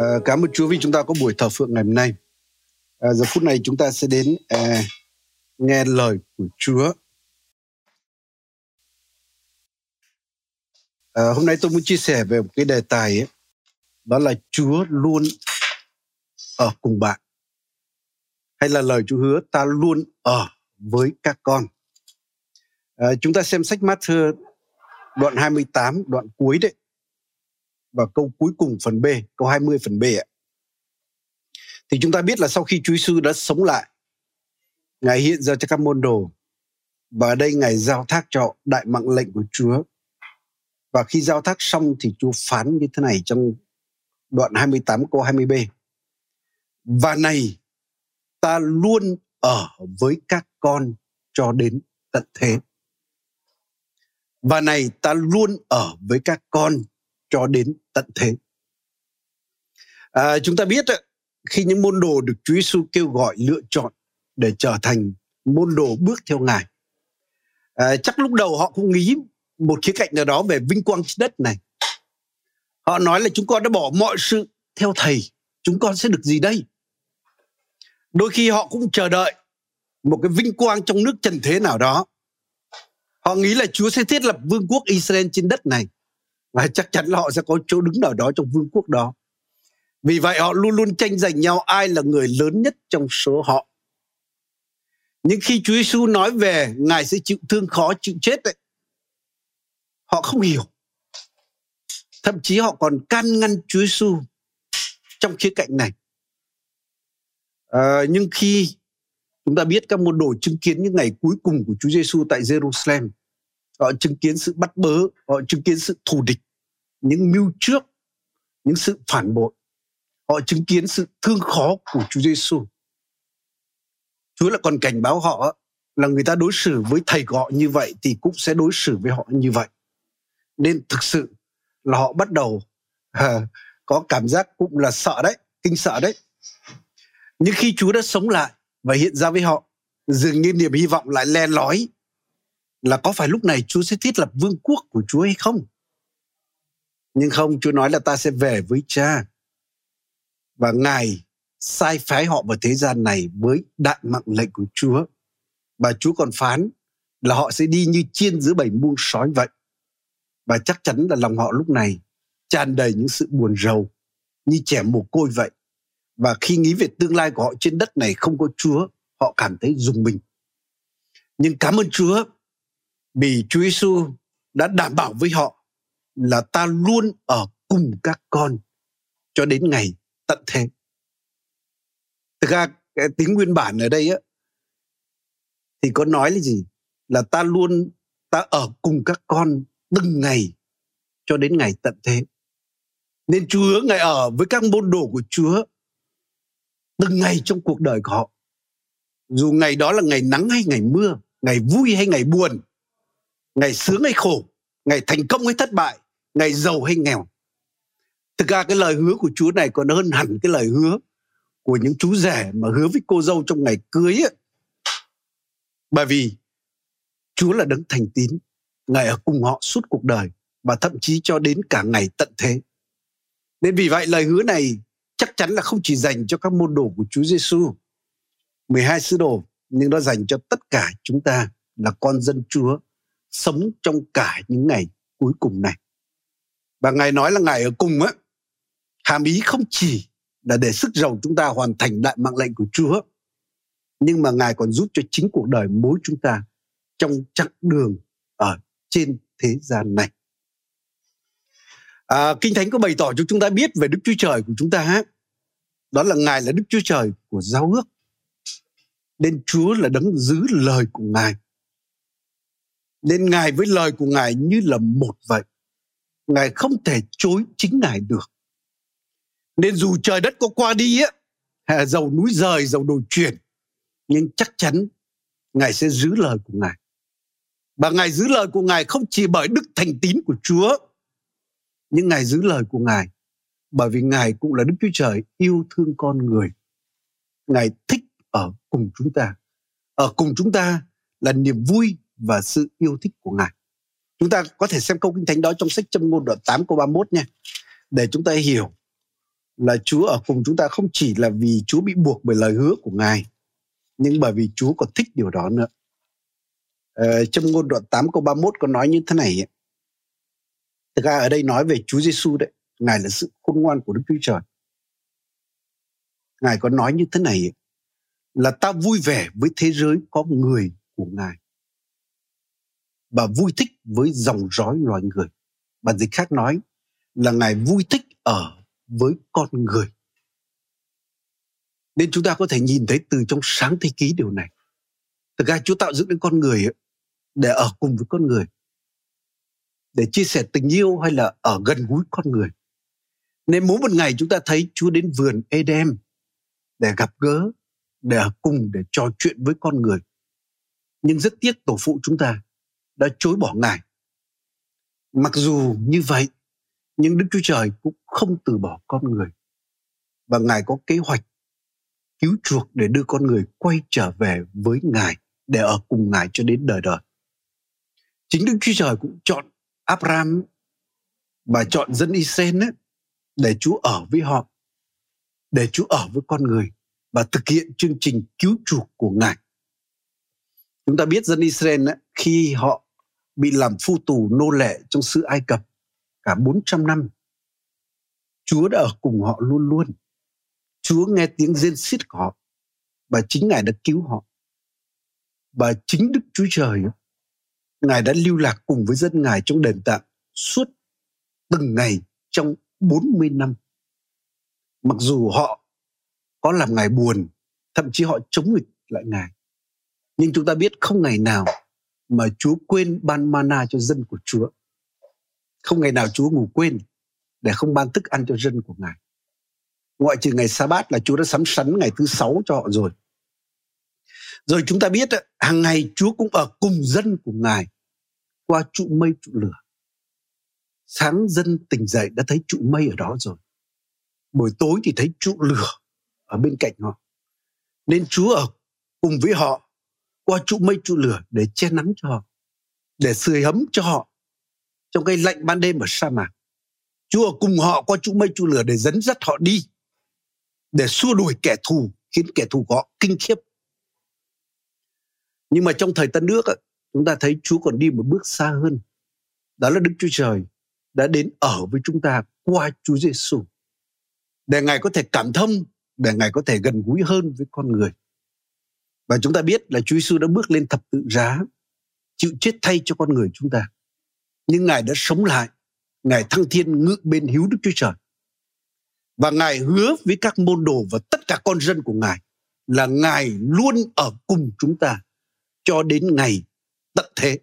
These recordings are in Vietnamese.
À, cảm ơn Chúa vì chúng ta có buổi thờ phượng ngày hôm nay. À, giờ phút này chúng ta sẽ đến à, nghe lời của Chúa. À, hôm nay tôi muốn chia sẻ về một cái đề tài ấy, đó là Chúa luôn ở cùng bạn. Hay là lời Chúa hứa ta luôn ở với các con. À, chúng ta xem sách Matthew đoạn 28, đoạn cuối đấy và câu cuối cùng phần B, câu 20 phần B ạ. Thì chúng ta biết là sau khi Chúa Giêsu đã sống lại, Ngài hiện ra cho các môn đồ và ở đây Ngài giao thác cho đại mạng lệnh của Chúa. Và khi giao thác xong thì Chúa phán như thế này trong đoạn 28 câu 20b. Và này ta luôn ở với các con cho đến tận thế. Và này ta luôn ở với các con cho đến tận thế. À, chúng ta biết khi những môn đồ được Chúa Giêsu kêu gọi lựa chọn để trở thành môn đồ bước theo Ngài. À, chắc lúc đầu họ cũng nghĩ một khía cạnh nào đó về vinh quang trên đất này. Họ nói là chúng con đã bỏ mọi sự theo thầy, chúng con sẽ được gì đây? Đôi khi họ cũng chờ đợi một cái vinh quang trong nước trần thế nào đó. Họ nghĩ là Chúa sẽ thiết lập vương quốc Israel trên đất này và chắc chắn là họ sẽ có chỗ đứng nào đó trong vương quốc đó. Vì vậy họ luôn luôn tranh giành nhau ai là người lớn nhất trong số họ. Nhưng khi Chúa Giêsu nói về Ngài sẽ chịu thương khó, chịu chết ấy, họ không hiểu. Thậm chí họ còn can ngăn Chúa Giêsu trong khía cạnh này. À, nhưng khi chúng ta biết các môn đồ chứng kiến những ngày cuối cùng của Chúa Giêsu tại Jerusalem, họ chứng kiến sự bắt bớ, họ chứng kiến sự thù địch, những mưu trước, những sự phản bội. Họ chứng kiến sự thương khó của Chúa Giêsu. Chúa lại còn cảnh báo họ là người ta đối xử với thầy của họ như vậy thì cũng sẽ đối xử với họ như vậy. Nên thực sự là họ bắt đầu à, có cảm giác cũng là sợ đấy, kinh sợ đấy. Nhưng khi Chúa đã sống lại và hiện ra với họ, dường như niềm hy vọng lại le lói là có phải lúc này Chúa sẽ thiết lập vương quốc của Chúa hay không? Nhưng không, Chúa nói là ta sẽ về với cha. Và Ngài sai phái họ vào thế gian này với đại mạng lệnh của Chúa. Và Chúa còn phán là họ sẽ đi như chiên giữa bầy muông sói vậy. Và chắc chắn là lòng họ lúc này tràn đầy những sự buồn rầu như trẻ mồ côi vậy. Và khi nghĩ về tương lai của họ trên đất này không có Chúa, họ cảm thấy dùng mình. Nhưng cảm ơn Chúa vì Chúa Giêsu đã đảm bảo với họ là ta luôn ở cùng các con cho đến ngày tận thế. Thực ra cái tiếng nguyên bản ở đây á thì có nói là gì? Là ta luôn ta ở cùng các con từng ngày cho đến ngày tận thế. Nên Chúa Ngài ở với các môn đồ của Chúa từng ngày trong cuộc đời của họ. Dù ngày đó là ngày nắng hay ngày mưa, ngày vui hay ngày buồn, ngày sướng hay khổ, ngày thành công hay thất bại, ngày giàu hay nghèo. Thực ra cái lời hứa của Chúa này còn hơn hẳn cái lời hứa của những chú rể mà hứa với cô dâu trong ngày cưới ấy. Bởi vì Chúa là đấng thành tín, Ngài ở cùng họ suốt cuộc đời và thậm chí cho đến cả ngày tận thế. Nên vì vậy lời hứa này chắc chắn là không chỉ dành cho các môn đồ của Chúa Giêsu, 12 sứ đồ, nhưng nó dành cho tất cả chúng ta là con dân Chúa sống trong cả những ngày cuối cùng này. Và Ngài nói là Ngài ở cùng á, hàm ý không chỉ là để sức giàu chúng ta hoàn thành đại mạng lệnh của Chúa, nhưng mà Ngài còn giúp cho chính cuộc đời mỗi chúng ta trong chặng đường ở trên thế gian này. À, Kinh Thánh có bày tỏ cho chúng ta biết về Đức Chúa Trời của chúng ta. Đó là Ngài là Đức Chúa Trời của giao ước. Nên Chúa là đấng giữ lời của Ngài. Nên Ngài với lời của Ngài như là một vậy. Ngài không thể chối chính Ngài được. Nên dù trời đất có qua đi á, dầu núi rời, dầu đồi chuyển, nhưng chắc chắn Ngài sẽ giữ lời của Ngài. Và Ngài giữ lời của Ngài không chỉ bởi đức thành tín của Chúa, nhưng Ngài giữ lời của Ngài bởi vì Ngài cũng là Đức Chúa Trời yêu thương con người. Ngài thích ở cùng chúng ta. Ở cùng chúng ta là niềm vui và sự yêu thích của Ngài. Chúng ta có thể xem câu kinh thánh đó trong sách châm ngôn đoạn 8 câu 31 nha. Để chúng ta hiểu là Chúa ở cùng chúng ta không chỉ là vì Chúa bị buộc bởi lời hứa của Ngài, nhưng bởi vì Chúa còn thích điều đó nữa. Ờ, trong ngôn đoạn 8 câu 31 có nói như thế này ấy. Thực ra ở đây nói về Chúa Giêsu đấy, Ngài là sự khôn ngoan của Đức Chúa Trời. Ngài có nói như thế này ấy, là ta vui vẻ với thế giới có người của Ngài và vui thích với dòng dõi loài người. Bản dịch khác nói là Ngài vui thích ở với con người. Nên chúng ta có thể nhìn thấy từ trong sáng thế ký điều này. Thực ra Chúa tạo dựng đến con người để ở cùng với con người. Để chia sẻ tình yêu hay là ở gần gũi con người. Nên mỗi một ngày chúng ta thấy Chúa đến vườn Eden để gặp gỡ, để ở cùng, để trò chuyện với con người. Nhưng rất tiếc tổ phụ chúng ta đã chối bỏ Ngài. Mặc dù như vậy, nhưng Đức Chúa Trời cũng không từ bỏ con người. Và Ngài có kế hoạch cứu chuộc để đưa con người quay trở về với Ngài để ở cùng Ngài cho đến đời đời. Chính Đức Chúa Trời cũng chọn Abraham và chọn dân Israel ấy, để Chúa ở với họ, để Chúa ở với con người và thực hiện chương trình cứu chuộc của Ngài. Chúng ta biết dân Israel ấy, khi họ bị làm phu tù nô lệ trong xứ Ai Cập cả 400 năm. Chúa đã ở cùng họ luôn luôn. Chúa nghe tiếng rên xiết của họ và chính Ngài đã cứu họ. Và chính Đức Chúa Trời, Ngài đã lưu lạc cùng với dân Ngài trong đền tạm suốt từng ngày trong 40 năm. Mặc dù họ có làm Ngài buồn, thậm chí họ chống nghịch lại Ngài. Nhưng chúng ta biết không ngày nào mà Chúa quên ban mana cho dân của Chúa. Không ngày nào Chúa ngủ quên để không ban thức ăn cho dân của Ngài. Ngoại trừ ngày sa bát là Chúa đã sắm sắn ngày thứ sáu cho họ rồi. Rồi chúng ta biết hàng ngày Chúa cũng ở cùng dân của Ngài qua trụ mây trụ lửa. Sáng dân tỉnh dậy đã thấy trụ mây ở đó rồi. Buổi tối thì thấy trụ lửa ở bên cạnh họ. Nên Chúa ở cùng với họ qua trụ mây trụ lửa để che nắng cho họ, để sưởi ấm cho họ trong cái lạnh ban đêm ở sa mạc. Chúa ở cùng họ qua trụ mây trụ lửa để dẫn dắt họ đi, để xua đuổi kẻ thù, khiến kẻ thù có họ kinh khiếp. Nhưng mà trong thời Tân nước chúng ta thấy Chúa còn đi một bước xa hơn. Đó là Đức Chúa Trời đã đến ở với chúng ta qua Chúa Giêsu để Ngài có thể cảm thông, để Ngài có thể gần gũi hơn với con người. Và chúng ta biết là Chúa Giêsu đã bước lên thập tự giá, chịu chết thay cho con người chúng ta. Nhưng Ngài đã sống lại, Ngài thăng thiên ngự bên hiếu Đức Chúa Trời. Và Ngài hứa với các môn đồ và tất cả con dân của Ngài là Ngài luôn ở cùng chúng ta cho đến ngày tận thế.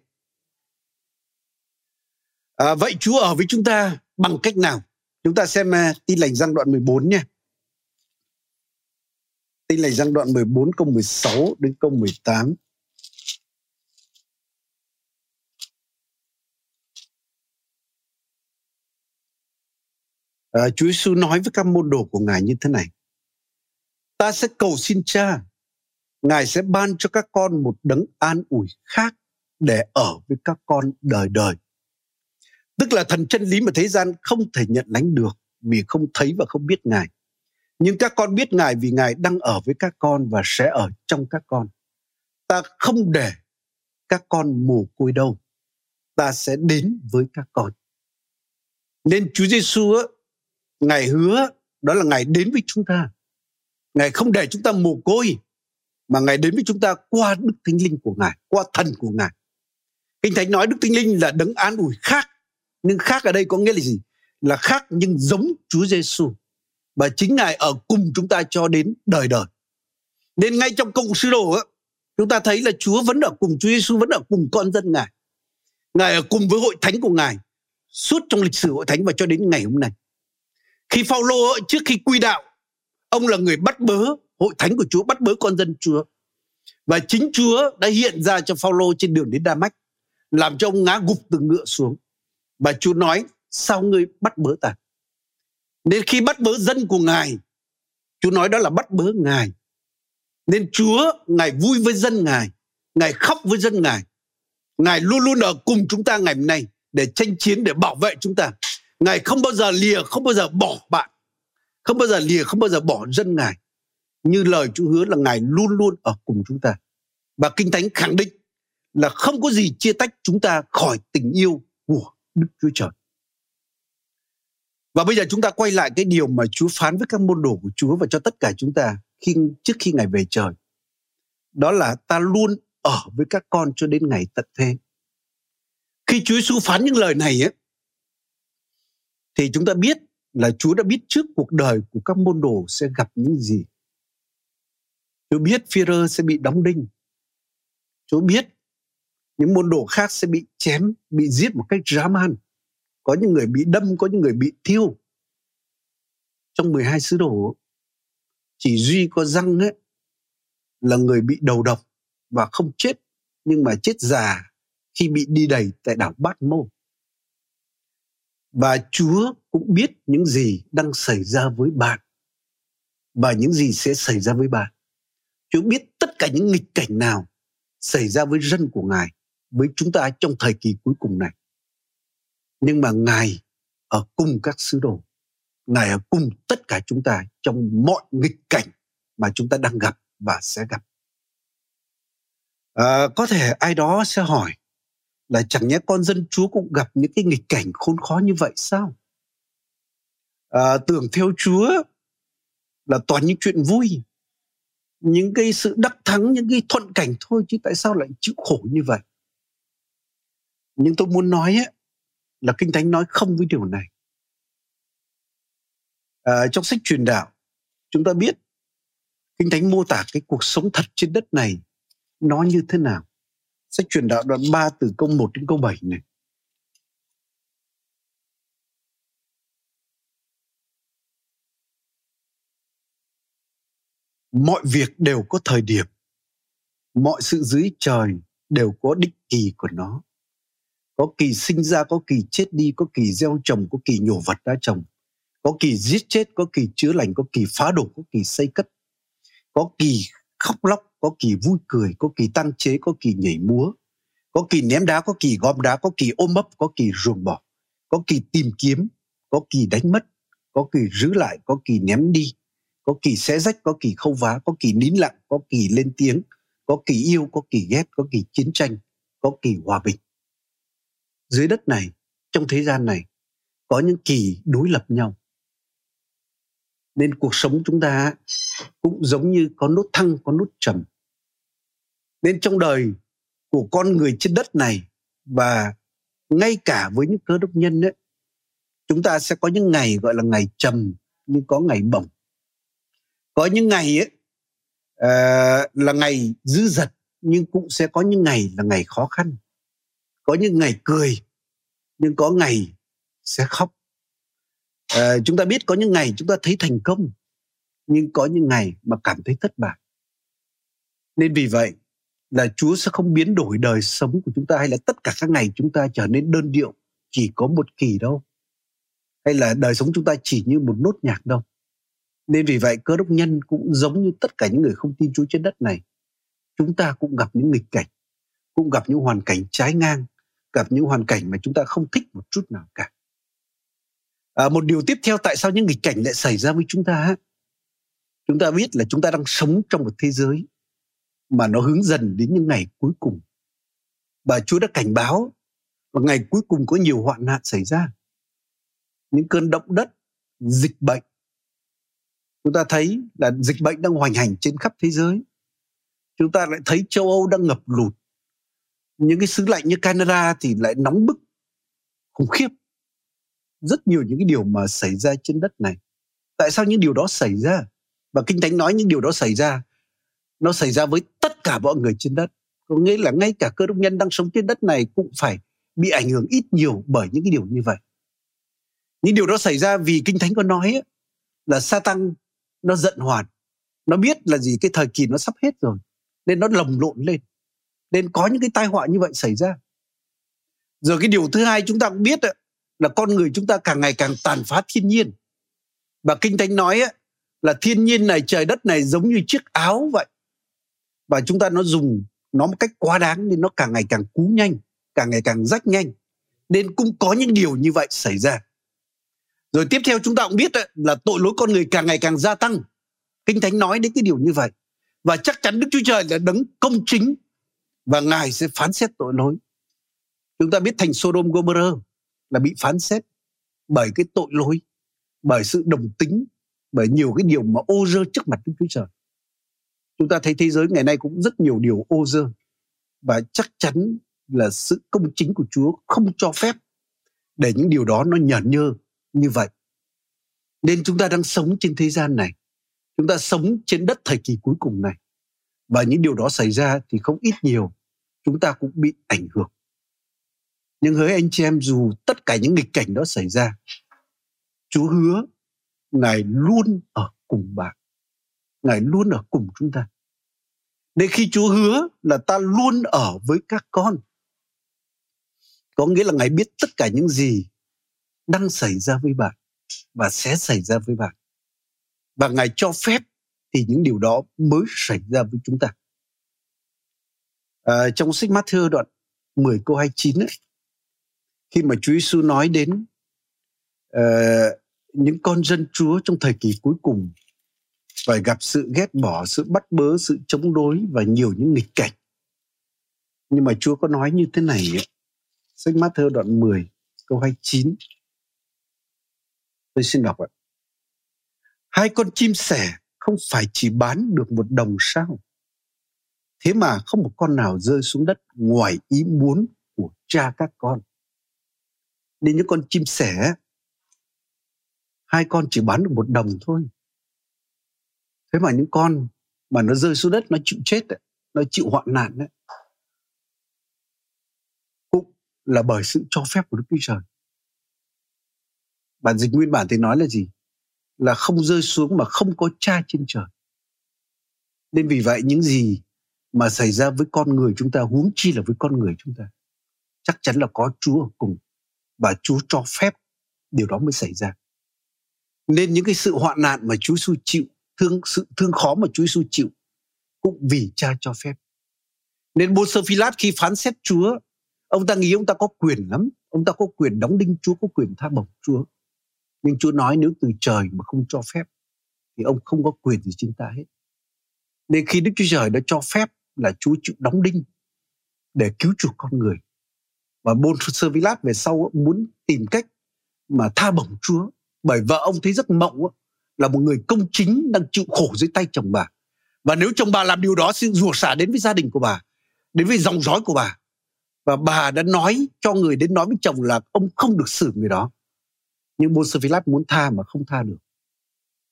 À, vậy Chúa ở với chúng ta bằng cách nào? Chúng ta xem uh, tin lành răng đoạn 14 nhé. Tin lành răng đoạn 14 câu 16 đến câu 18. À, Chúa Giêsu nói với các môn đồ của Ngài như thế này. Ta sẽ cầu xin cha, Ngài sẽ ban cho các con một đấng an ủi khác để ở với các con đời đời. Tức là thần chân lý mà thế gian không thể nhận lãnh được vì không thấy và không biết Ngài. Nhưng các con biết Ngài vì Ngài đang ở với các con và sẽ ở trong các con. Ta không để các con mồ côi đâu. Ta sẽ đến với các con. Nên Chúa Giêsu Ngài hứa đó là Ngài đến với chúng ta. Ngài không để chúng ta mồ côi mà Ngài đến với chúng ta qua Đức Thánh Linh của Ngài, qua thần của Ngài. Kinh Thánh nói Đức Thánh Linh là đấng an ủi khác. Nhưng khác ở đây có nghĩa là gì? Là khác nhưng giống Chúa Giêsu và chính Ngài ở cùng chúng ta cho đến đời đời. Nên ngay trong công sứ đồ chúng ta thấy là Chúa vẫn ở cùng Chúa Giêsu vẫn ở cùng con dân Ngài. Ngài ở cùng với hội thánh của Ngài suốt trong lịch sử hội thánh và cho đến ngày hôm nay. Khi Phaolô trước khi quy đạo, ông là người bắt bớ hội thánh của Chúa, bắt bớ con dân Chúa. Và chính Chúa đã hiện ra cho Phaolô trên đường đến Đa Mách, làm cho ông ngã gục từ ngựa xuống. Và Chúa nói, sao ngươi bắt bớ ta? Nên khi bắt bớ dân của Ngài, Chúa nói đó là bắt bớ Ngài. Nên Chúa, Ngài vui với dân Ngài, Ngài khóc với dân Ngài. Ngài luôn luôn ở cùng chúng ta ngày hôm nay để tranh chiến, để bảo vệ chúng ta. Ngài không bao giờ lìa, không bao giờ bỏ bạn. không bao giờ lìa không bao giờ bỏ dân ngài như lời Chúa hứa là ngài luôn luôn ở cùng chúng ta và kinh thánh khẳng định là không có gì chia tách chúng ta khỏi tình yêu của Đức Chúa Trời. Và bây giờ chúng ta quay lại cái điều mà Chúa phán với các môn đồ của Chúa và cho tất cả chúng ta khi trước khi Ngài về trời. Đó là ta luôn ở với các con cho đến ngày tận thế. Khi Chúa Giêsu phán những lời này ấy, thì chúng ta biết là Chúa đã biết trước cuộc đời của các môn đồ sẽ gặp những gì. Chúa biết Führer sẽ bị đóng đinh. Chúa biết những môn đồ khác sẽ bị chém, bị giết một cách dã man. Có những người bị đâm, có những người bị thiêu. Trong 12 sứ đồ, chỉ duy có răng ấy là người bị đầu độc và không chết nhưng mà chết già khi bị đi đầy tại đảo Bát Mô. Và Chúa cũng biết những gì đang xảy ra với bạn và những gì sẽ xảy ra với bạn. Chúa biết tất cả những nghịch cảnh nào xảy ra với dân của Ngài, với chúng ta trong thời kỳ cuối cùng này. Nhưng mà Ngài ở cùng các sứ đồ, Ngài ở cùng tất cả chúng ta trong mọi nghịch cảnh mà chúng ta đang gặp và sẽ gặp. À, có thể ai đó sẽ hỏi là chẳng nhẽ con dân Chúa cũng gặp những cái nghịch cảnh khốn khó như vậy sao? À, tưởng theo Chúa là toàn những chuyện vui, những cái sự đắc thắng, những cái thuận cảnh thôi chứ tại sao lại chịu khổ như vậy? Nhưng tôi muốn nói ấy, là Kinh Thánh nói không với điều này. À, trong sách truyền đạo, chúng ta biết Kinh Thánh mô tả cái cuộc sống thật trên đất này nó như thế nào. Sách truyền đạo đoạn 3 từ câu 1 đến câu 7 này. Mọi việc đều có thời điểm. Mọi sự dưới trời đều có đích kỳ của nó. Có kỳ sinh ra, có kỳ chết đi, có kỳ gieo trồng, có kỳ nhổ vật đã trồng. Có kỳ giết chết, có kỳ chữa lành, có kỳ phá đổ, có kỳ xây cất. Có kỳ khóc lóc, có kỳ vui cười, có kỳ tăng chế, có kỳ nhảy múa, có kỳ ném đá, có kỳ gom đá, có kỳ ôm ấp, có kỳ ruồng bỏ, có kỳ tìm kiếm, có kỳ đánh mất, có kỳ giữ lại, có kỳ ném đi, có kỳ xé rách, có kỳ khâu vá, có kỳ nín lặng, có kỳ lên tiếng, có kỳ yêu, có kỳ ghét, có kỳ chiến tranh, có kỳ hòa bình. Dưới đất này, trong thế gian này, có những kỳ đối lập nhau. Nên cuộc sống chúng ta cũng giống như có nốt thăng, có nốt trầm. Nên trong đời của con người trên đất này và ngay cả với những cơ đốc nhân ấy, chúng ta sẽ có những ngày gọi là ngày trầm nhưng có ngày bổng. Có những ngày ấy uh, là ngày dữ dật nhưng cũng sẽ có những ngày là ngày khó khăn. Có những ngày cười nhưng có ngày sẽ khóc. à, chúng ta biết có những ngày chúng ta thấy thành công nhưng có những ngày mà cảm thấy thất bại. Nên vì vậy là Chúa sẽ không biến đổi đời sống của chúng ta hay là tất cả các ngày chúng ta trở nên đơn điệu chỉ có một kỳ đâu. Hay là đời sống chúng ta chỉ như một nốt nhạc đâu. Nên vì vậy cơ đốc nhân cũng giống như tất cả những người không tin Chúa trên đất này. Chúng ta cũng gặp những nghịch cảnh, cũng gặp những hoàn cảnh trái ngang, gặp những hoàn cảnh mà chúng ta không thích một chút nào cả. À, một điều tiếp theo tại sao những nghịch cảnh lại xảy ra với chúng ta? Chúng ta biết là chúng ta đang sống trong một thế giới mà nó hướng dần đến những ngày cuối cùng. Và Chúa đã cảnh báo và ngày cuối cùng có nhiều hoạn nạn xảy ra. Những cơn động đất, dịch bệnh. Chúng ta thấy là dịch bệnh đang hoành hành trên khắp thế giới. Chúng ta lại thấy châu Âu đang ngập lụt. Những cái xứ lạnh như Canada thì lại nóng bức, khủng khiếp. Rất nhiều những cái điều mà xảy ra trên đất này. Tại sao những điều đó xảy ra? Và Kinh Thánh nói những điều đó xảy ra nó xảy ra với tất cả mọi người trên đất có nghĩa là ngay cả cơ đốc nhân đang sống trên đất này cũng phải bị ảnh hưởng ít nhiều bởi những cái điều như vậy những điều đó xảy ra vì kinh thánh có nói ấy, là tăng nó giận hoàn nó biết là gì cái thời kỳ nó sắp hết rồi nên nó lồng lộn lên nên có những cái tai họa như vậy xảy ra. Rồi cái điều thứ hai chúng ta cũng biết là con người chúng ta càng ngày càng tàn phá thiên nhiên. Và kinh thánh nói là thiên nhiên này, trời đất này giống như chiếc áo vậy. Và chúng ta nó dùng nó một cách quá đáng nên nó càng ngày càng cú nhanh, càng ngày càng rách nhanh. Nên cũng có những điều như vậy xảy ra. Rồi tiếp theo chúng ta cũng biết là tội lỗi con người càng ngày càng gia tăng. Kinh thánh nói đến cái điều như vậy. Và chắc chắn đức chúa trời là đấng công chính và ngài sẽ phán xét tội lỗi. Chúng ta biết thành sodom gomorrah là bị phán xét bởi cái tội lỗi, bởi sự đồng tính, bởi nhiều cái điều mà ô dơ trước mặt đức chúa trời. Chúng ta thấy thế giới ngày nay cũng rất nhiều điều ô dơ và chắc chắn là sự công chính của chúa không cho phép để những điều đó nó nhởn nhơ như vậy. Nên chúng ta đang sống trên thế gian này, chúng ta sống trên đất thời kỳ cuối cùng này và những điều đó xảy ra thì không ít nhiều chúng ta cũng bị ảnh hưởng. Nhưng hỡi anh chị em, dù tất cả những nghịch cảnh đó xảy ra, chúa hứa ngài luôn ở cùng bạn ngài luôn ở cùng chúng ta. Nên khi chúa hứa là ta luôn ở với các con, có nghĩa là ngài biết tất cả những gì đang xảy ra với bạn và sẽ xảy ra với bạn. Và ngài cho phép thì những điều đó mới xảy ra với chúng ta à, trong sách Matthew đoạn 10 câu 29 ấy, khi mà Chúa Giêsu nói đến uh, những con dân Chúa trong thời kỳ cuối cùng phải gặp sự ghét bỏ, sự bắt bớ, sự chống đối và nhiều những nghịch cảnh. Nhưng mà Chúa có nói như thế này ấy, sách Matthew đoạn 10 câu 29 tôi xin đọc ạ. Hai con chim sẻ không phải chỉ bán được một đồng sao? Thế mà không một con nào rơi xuống đất ngoài ý muốn của cha các con. Nên những con chim sẻ hai con chỉ bán được một đồng thôi. Thế mà những con mà nó rơi xuống đất nó chịu chết đấy, nó chịu hoạn nạn đấy cũng là bởi sự cho phép của đức chúa trời. Bản dịch nguyên bản thì nói là gì? Là không rơi xuống mà không có cha trên trời. Nên vì vậy những gì mà xảy ra với con người chúng ta, huống chi là với con người chúng ta. Chắc chắn là có chúa ở cùng và chúa cho phép điều đó mới xảy ra. Nên những cái sự hoạn nạn mà chúa Giêsu chịu, thương, sự thương khó mà chúa Giêsu chịu cũng vì cha cho phép. Nên bô sơ philat khi phán xét chúa, ông ta nghĩ ông ta có quyền lắm. Ông ta có quyền đóng đinh chúa, có quyền tha bổng chúa. Nhưng Chúa nói nếu từ trời mà không cho phép thì ông không có quyền gì trên ta hết. Nên khi Đức Chúa Trời đã cho phép là Chúa chịu đóng đinh để cứu chuộc con người. Và Bôn về sau muốn tìm cách mà tha bổng Chúa. Bởi vợ ông thấy rất mộng là một người công chính đang chịu khổ dưới tay chồng bà. Và nếu chồng bà làm điều đó sẽ rủa xả đến với gia đình của bà, đến với dòng dõi của bà. Và bà đã nói cho người đến nói với chồng là ông không được xử người đó nhưng Bolsonaro muốn tha mà không tha được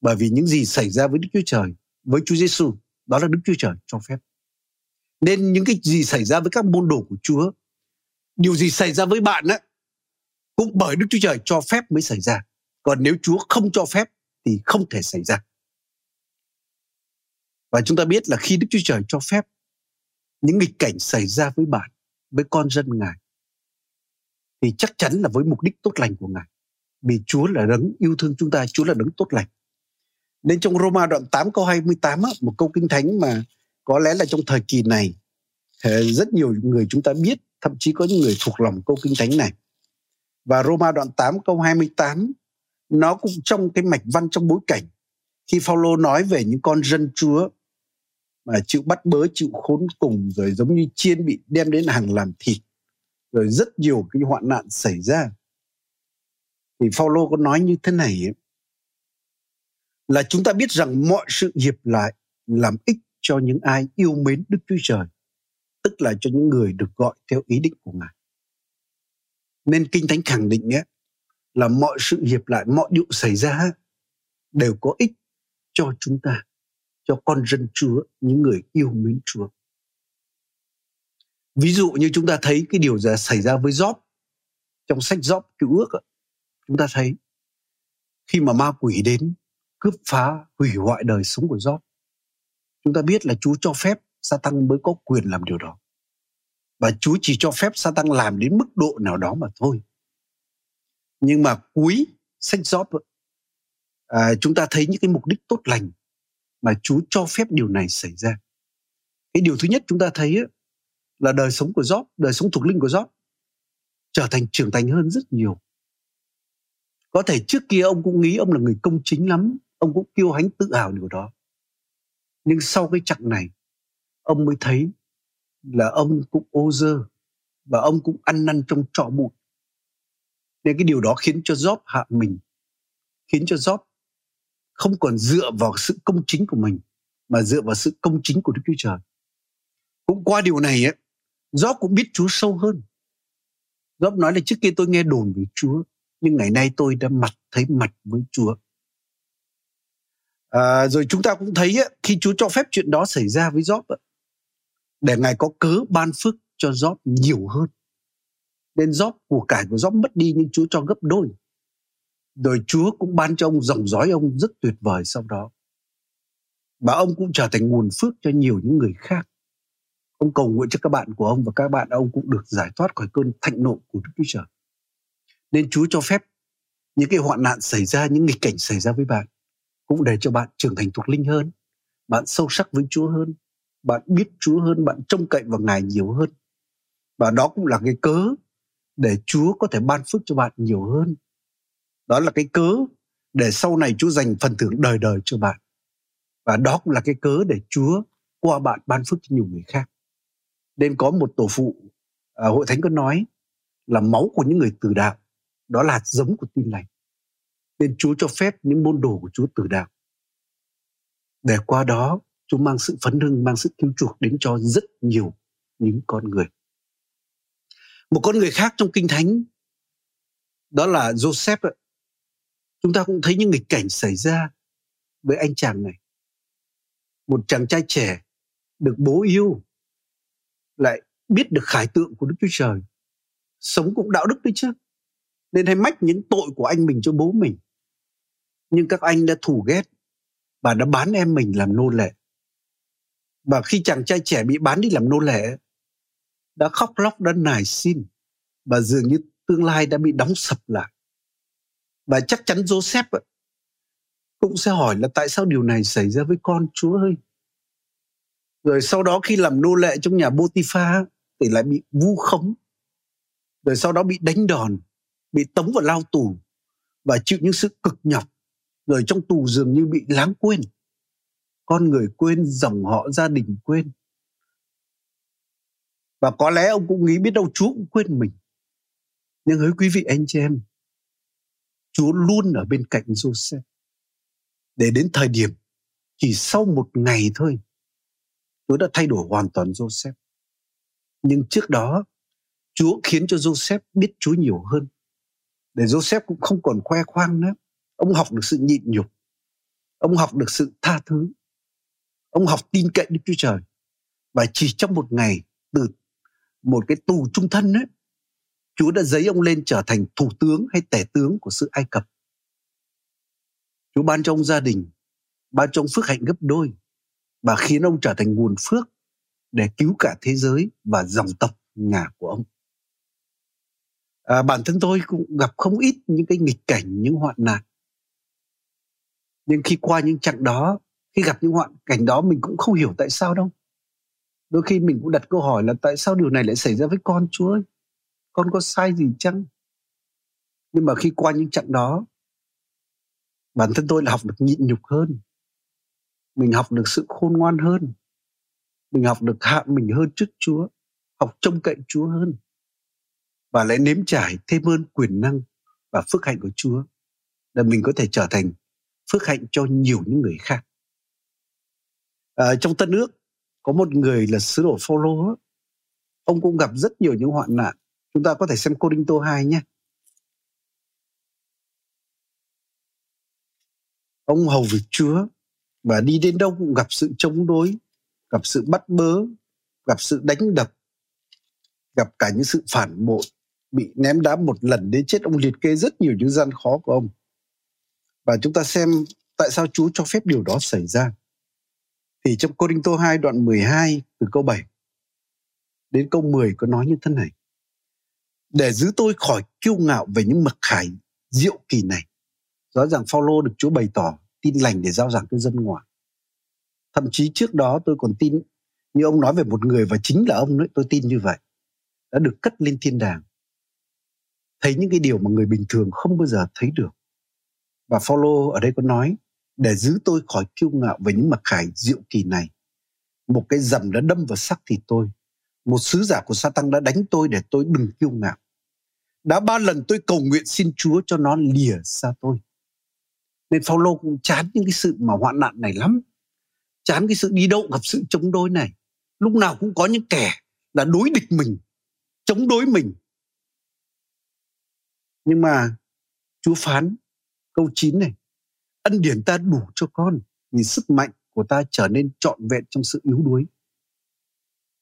bởi vì những gì xảy ra với Đức Chúa Trời với Chúa Giêsu đó là Đức Chúa Trời cho phép nên những cái gì xảy ra với các môn đồ của Chúa điều gì xảy ra với bạn á cũng bởi Đức Chúa Trời cho phép mới xảy ra. Còn nếu Chúa không cho phép thì không thể xảy ra. Và chúng ta biết là khi Đức Chúa Trời cho phép những nghịch cảnh xảy ra với bạn với con dân Ngài thì chắc chắn là với mục đích tốt lành của Ngài. Vì Chúa là đấng yêu thương chúng ta, Chúa là đấng tốt lành. Nên trong Roma đoạn 8 câu 28 á, một câu kinh thánh mà có lẽ là trong thời kỳ này ờ, rất nhiều người chúng ta biết, thậm chí có những người thuộc lòng câu kinh thánh này. Và Roma đoạn 8 câu 28 nó cũng trong cái mạch văn trong bối cảnh khi Phaolô nói về những con dân Chúa mà chịu bắt bớ, chịu khốn cùng rồi giống như chiên bị đem đến hàng làm thịt rồi rất nhiều cái hoạn nạn xảy ra thì Phaolô có nói như thế này ấy, là chúng ta biết rằng mọi sự hiệp lại làm ích cho những ai yêu mến Đức Chúa Trời, tức là cho những người được gọi theo ý định của Ngài. Nên Kinh Thánh khẳng định ấy, là mọi sự hiệp lại, mọi điều xảy ra đều có ích cho chúng ta, cho con dân Chúa, những người yêu mến Chúa. Ví dụ như chúng ta thấy cái điều gì xảy ra với Job trong sách Job cứu ước chúng ta thấy khi mà ma quỷ đến cướp phá hủy hoại đời sống của Job chúng ta biết là Chúa cho phép Satan mới có quyền làm điều đó. Và Chúa chỉ cho phép Satan làm đến mức độ nào đó mà thôi. Nhưng mà cuối sách Job à, chúng ta thấy những cái mục đích tốt lành mà Chúa cho phép điều này xảy ra. Cái điều thứ nhất chúng ta thấy là đời sống của Job đời sống thuộc linh của Job trở thành trưởng thành hơn rất nhiều. Có thể trước kia ông cũng nghĩ ông là người công chính lắm ông cũng kiêu hãnh tự hào điều đó nhưng sau cái chặng này, ông mới thấy là ông cũng ô dơ và ông cũng ăn năn trong trọ bụi. Nên cái điều đó khiến cho Job hạ mình, khiến cho Job không còn dựa vào sự công chính của mình, mà dựa vào sự công chính của Đức Chúa Trời. Cũng qua điều này ấy, Job cũng biết Chúa sâu hơn. Job nói là trước kia tôi nghe đồn về Chúa, nhưng ngày nay tôi đã mặt thấy mặt với Chúa à, rồi chúng ta cũng thấy ấy, khi Chúa cho phép chuyện đó xảy ra với Job ấy, để ngài có cớ ban phước cho Job nhiều hơn. Nên Job của cải của Job mất đi nhưng Chúa cho gấp đôi. Rồi Chúa cũng ban cho ông dòng dõi ông rất tuyệt vời sau đó. Và ông cũng trở thành nguồn phước cho nhiều những người khác. Ông cầu nguyện cho các bạn của ông và các bạn ông cũng được giải thoát khỏi cơn thạnh nộ của Đức Chúa Trời. Nên Chúa cho phép những cái hoạn nạn xảy ra những nghịch cảnh xảy ra với bạn cũng để cho bạn trưởng thành thuộc linh hơn bạn sâu sắc với Chúa hơn bạn biết Chúa hơn bạn trông cậy vào Ngài nhiều hơn. Và đó cũng là cái cớ để Chúa có thể ban phước cho bạn nhiều hơn. Đó là cái cớ để sau này Chúa dành phần thưởng đời đời cho bạn. Và đó cũng là cái cớ để Chúa qua bạn ban phước cho nhiều người khác. Nên có một tổ phụ à, hội thánh có nói là máu của những người tử đạo đó là giống của tin lành nên Chúa cho phép những môn đồ của Chúa tử đạo. Để qua đó, Chúa mang sự phấn hưng, mang sự cứu chuộc đến cho rất nhiều những con người. Một con người khác trong kinh thánh, đó là Joseph chúng ta cũng thấy những nghịch cảnh xảy ra với anh chàng này. Một chàng trai trẻ được bố yêu, lại biết được khải tượng của Đức Chúa Trời, sống cũng đạo đức đấy chứ. Nên hay mách những tội của anh mình cho bố mình nhưng các anh đã thù ghét. Và đã bán em mình làm nô lệ. Và khi chàng trai trẻ bị bán đi làm nô lệ, đã khóc lóc, đã nài xin, và dường như tương lai đã bị đóng sập lại. Và chắc chắn Joseph cũng sẽ hỏi là tại sao điều này xảy ra với con, Chúa ơi? Rồi sau đó khi làm nô lệ trong nhà Botifa thì lại bị vu khống. Rồi sau đó bị đánh đòn, bị tống vào lao tù. Và chịu những sự cực nhọc người trong tù dường như bị lãng quên. Con người quên, dòng họ gia đình quên. Và có lẽ ông cũng nghĩ biết đâu Chúa cũng quên mình. Nhưng hỡi quý vị anh chị em, Chúa luôn ở bên cạnh Joseph để đến thời điểm, chỉ sau một ngày thôi, Chúa đã thay đổi hoàn toàn Joseph nhưng trước đó, Chúa khiến cho Joseph biết Chúa nhiều hơn. Để Joseph cũng không còn khoe khoang nữa ông học được sự nhịn nhục ông học được sự tha thứ ông học tin cậy Đức Chúa Trời và chỉ trong một ngày từ một cái tù trung thân ấy Chúa đã giấy ông lên trở thành thủ tướng hay tể tướng của sự Ai Cập. Chúa ban cho ông gia đình, ban cho ông phước hạnh gấp đôi và khiến ông trở thành nguồn phước để cứu cả thế giới và dòng tộc nhà của ông. À, bản thân tôi cũng gặp không ít những cái nghịch cảnh, những hoạn nạn. Nhưng khi qua những chặng đó, khi gặp những hoạn cảnh đó mình cũng không hiểu tại sao đâu. Đôi khi mình cũng đặt câu hỏi là tại sao điều này lại xảy ra với con Chúa ơi? con có sai gì chăng nhưng mà khi qua những chặng đó bản thân tôi là học được nhịn nhục hơn mình học được sự khôn ngoan hơn mình học được hạ mình hơn trước chúa học trông cậy chúa hơn và lại nếm trải thêm hơn quyền năng và phước hạnh của chúa để mình có thể trở thành phước hạnh cho nhiều những người khác à, trong tân ước có một người là sứ đồ Phaolô ông cũng gặp rất nhiều những hoạn nạn Chúng ta có thể xem Cô Đinh Tô 2 nhé. Ông hầu việc Chúa và đi đến đâu cũng gặp sự chống đối, gặp sự bắt bớ, gặp sự đánh đập, gặp cả những sự phản bội, bị ném đá một lần đến chết. Ông liệt kê rất nhiều những gian khó của ông. Và chúng ta xem tại sao Chúa cho phép điều đó xảy ra. Thì trong Cô Đinh Tô 2 đoạn 12 từ câu 7 đến câu 10 có nói như thế này để giữ tôi khỏi kiêu ngạo về những mực khải diệu kỳ này. Rõ ràng Phaolô được Chúa bày tỏ tin lành để giao giảng cho dân ngoài. Thậm chí trước đó tôi còn tin như ông nói về một người và chính là ông ấy, tôi tin như vậy. Đã được cất lên thiên đàng. Thấy những cái điều mà người bình thường không bao giờ thấy được và follow ở đây có nói để giữ tôi khỏi kiêu ngạo về những mặc khải diệu kỳ này. Một cái dầm đã đâm vào sắc thịt tôi. Một sứ giả của Satan đã đánh tôi để tôi đừng kiêu ngạo. Đã ba lần tôi cầu nguyện xin Chúa cho nó lìa xa tôi. Nên Phaolô cũng chán những cái sự mà hoạn nạn này lắm. Chán cái sự đi đâu gặp sự chống đối này. Lúc nào cũng có những kẻ là đối địch mình, chống đối mình. Nhưng mà Chúa phán câu 9 này, ân điển ta đủ cho con vì sức mạnh của ta trở nên trọn vẹn trong sự yếu đuối.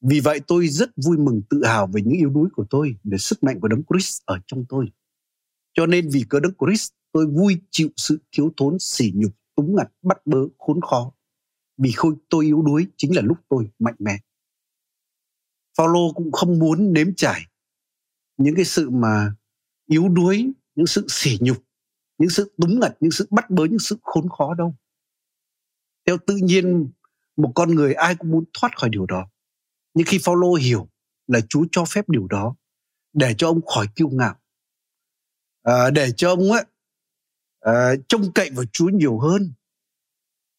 Vì vậy tôi rất vui mừng tự hào về những yếu đuối của tôi để sức mạnh của Đấng Christ ở trong tôi. Cho nên vì cớ Đấng Christ tôi vui chịu sự thiếu thốn sỉ nhục túng ngặt bắt bớ khốn khó vì khôi tôi yếu đuối chính là lúc tôi mạnh mẽ Phaolô cũng không muốn nếm trải những cái sự mà yếu đuối những sự sỉ nhục những sự túng ngặt những sự bắt bớ những sự khốn khó đâu theo tự nhiên một con người ai cũng muốn thoát khỏi điều đó nhưng khi Phaolô hiểu là Chúa cho phép điều đó để cho ông khỏi kiêu ngạo à, để cho ông ấy à, trông cậy vào Chúa nhiều hơn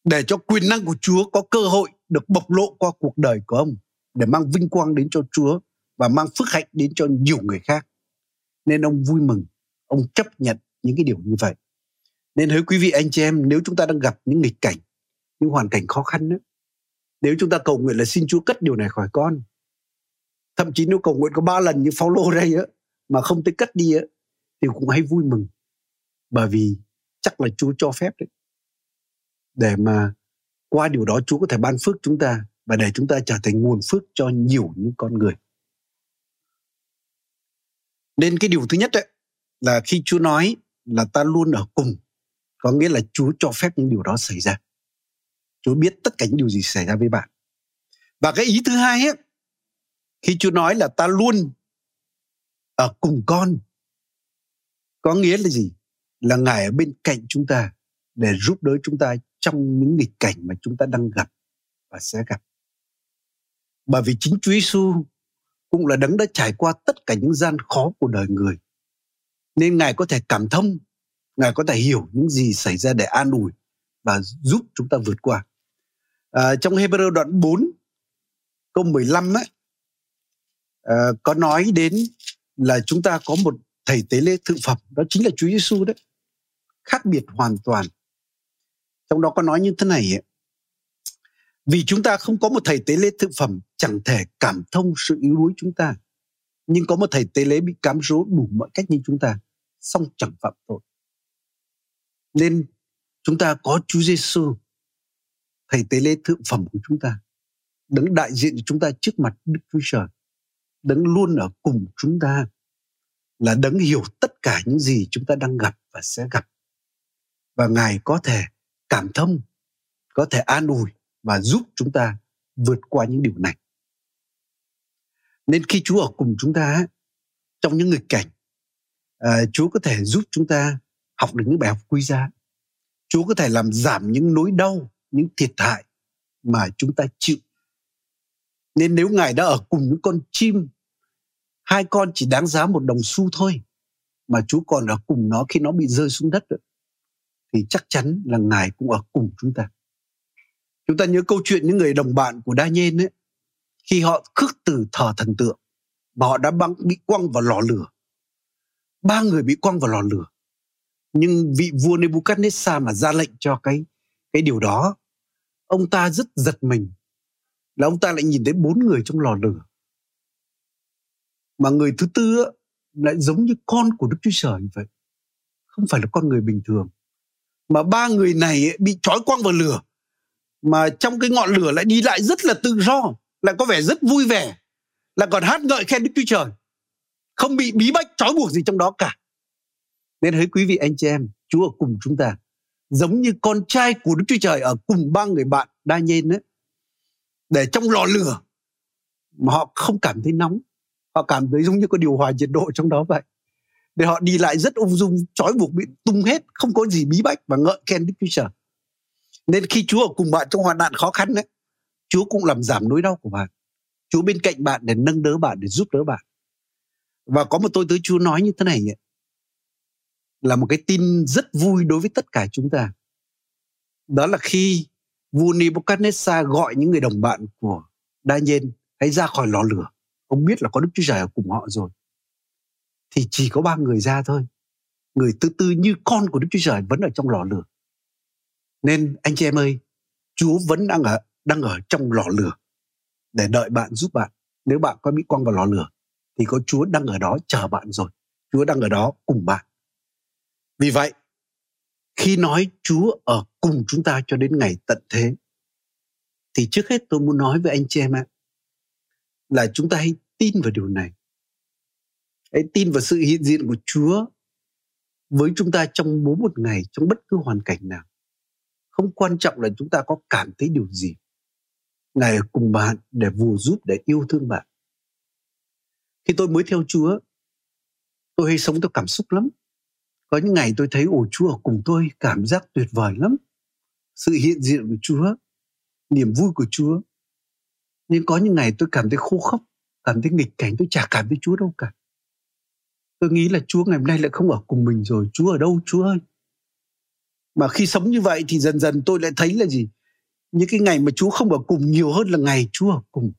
để cho quyền năng của Chúa có cơ hội được bộc lộ qua cuộc đời của ông để mang vinh quang đến cho Chúa và mang phước hạnh đến cho nhiều người khác. Nên ông vui mừng, ông chấp nhận những cái điều như vậy. Nên hỡi quý vị anh chị em, nếu chúng ta đang gặp những nghịch cảnh, những hoàn cảnh khó khăn đó, nếu chúng ta cầu nguyện là xin Chúa cất điều này khỏi con, thậm chí nếu cầu nguyện có ba lần như Phaolô đây á, mà không tới cất đi á, thì cũng hãy vui mừng. Bởi vì chắc là Chúa cho phép đấy để mà qua điều đó Chúa có thể ban phước chúng ta và để chúng ta trở thành nguồn phước cho nhiều những con người. Nên cái điều thứ nhất đấy là khi Chúa nói là ta luôn ở cùng, có nghĩa là Chúa cho phép những điều đó xảy ra. Chúa biết tất cả những điều gì xảy ra với bạn. Và cái ý thứ hai ấy, khi Chúa nói là ta luôn ở cùng con, có nghĩa là gì? Là Ngài ở bên cạnh chúng ta để giúp đỡ chúng ta trong những nghịch cảnh mà chúng ta đang gặp và sẽ gặp. Bởi vì chính Chúa Giêsu cũng là đấng đã trải qua tất cả những gian khó của đời người. Nên Ngài có thể cảm thông, Ngài có thể hiểu những gì xảy ra để an ủi và giúp chúng ta vượt qua. À, trong Hebrew đoạn 4 câu 15 ấy, à, có nói đến là chúng ta có một thầy tế lễ thượng phẩm đó chính là Chúa Giêsu đấy khác biệt hoàn toàn trong đó có nói như thế này ấy. vì chúng ta không có một thầy tế lễ thực phẩm chẳng thể cảm thông sự yếu đuối chúng ta nhưng có một thầy tế lễ bị cám dỗ đủ mọi cách như chúng ta xong chẳng phạm tội. Nên chúng ta có Chúa Giêsu thầy tế lễ thượng phẩm của chúng ta đứng đại diện cho chúng ta trước mặt Đức Chúa Trời đứng luôn ở cùng chúng ta, là đấng hiểu tất cả những gì chúng ta đang gặp và sẽ gặp. Và ngài có thể cảm thông, có thể an ủi và giúp chúng ta vượt qua những điều này. Nên khi chúa ở cùng chúng ta trong những nghịch cảnh Ờ, chúa có thể giúp chúng ta học được những bài học quý giá chúa có thể làm giảm những nỗi đau những thiệt hại mà chúng ta chịu nên nếu ngài đã ở cùng những con chim hai con chỉ đáng giá một đồng xu thôi mà chúa còn ở cùng nó khi nó bị rơi xuống đất rồi, thì chắc chắn là Ngài cũng ở cùng chúng ta. Chúng ta nhớ câu chuyện những người đồng bạn của Đa Nhiên ấy, khi họ khước từ thờ thần tượng mà họ đã băng, bị quăng vào lò lửa. Ba người bị quăng vào lò lửa. Nhưng vị vua Nebuchadnezzar mà ra lệnh cho cái cái điều đó, ông ta rất giật mình là ông ta lại nhìn thấy bốn người trong lò lửa. Mà người thứ tư lại giống như con của Đức Chúa Trời vậy. Không phải là con người bình thường mà ba người này bị trói quăng vào lửa mà trong cái ngọn lửa lại đi lại rất là tự do lại có vẻ rất vui vẻ lại còn hát ngợi khen đức chúa trời không bị bí bách trói buộc gì trong đó cả. Nên hỡi quý vị anh chị em, chúa ở cùng chúng ta. Giống như con trai của đức chúa trời ở cùng ba người bạn đa nhiên đấy để trong lò lửa, mà họ không cảm thấy nóng. Họ cảm thấy giống như có điều hòa nhiệt độ trong đó vậy. Để họ đi lại rất ung dung, trói buộc bị tung hết, không có gì bí bách và ngợi khen đức chúa trời. Nên khi chúa ở cùng bạn trong hoạn nạn khó khăn đấy chúa cũng làm giảm nỗi đau của bạn. Chúa bên cạnh bạn để nâng đỡ bạn, để giúp đỡ bạn và có một tôi tới chúa nói như thế này ấy, là một cái tin rất vui đối với tất cả chúng ta. Đó là khi vua Nebuchadnezzar gọi những người đồng bạn của Daniel hãy ra khỏi lò lửa. Ông biết là có Đức Chúa Trời ở cùng họ rồi. Thì chỉ có ba người ra thôi. Người tư tư như con của Đức Chúa Trời vẫn ở trong lò lửa. Nên anh chị em ơi, Chúa vẫn đang ở đang ở trong lò lửa để đợi bạn giúp bạn. Nếu bạn có bị quăng vào lò lửa thì có Chúa đang ở đó chờ bạn rồi. Chúa đang ở đó cùng bạn. Vì vậy, khi nói Chúa ở cùng chúng ta cho đến ngày tận thế, thì trước hết tôi muốn nói với anh chị em ạ, là chúng ta hãy tin vào điều này. Hãy tin vào sự hiện diện của Chúa với chúng ta trong mỗi một ngày, trong bất cứ hoàn cảnh nào. Không quan trọng là chúng ta có cảm thấy điều gì. Ngài ở cùng bạn để vù giúp, để yêu thương bạn. Khi tôi mới theo Chúa, tôi hay sống theo cảm xúc lắm. Có những ngày tôi thấy ồ Chúa ở cùng tôi, cảm giác tuyệt vời lắm. Sự hiện diện của Chúa, niềm vui của Chúa. Nhưng có những ngày tôi cảm thấy khô khốc, cảm thấy nghịch cảnh, tôi chả cảm thấy Chúa đâu cả. Tôi nghĩ là Chúa ngày hôm nay lại không ở cùng mình rồi. Chúa ở đâu Chúa ơi? Mà khi sống như vậy thì dần dần tôi lại thấy là gì? Những cái ngày mà Chúa không ở cùng nhiều hơn là ngày Chúa ở cùng.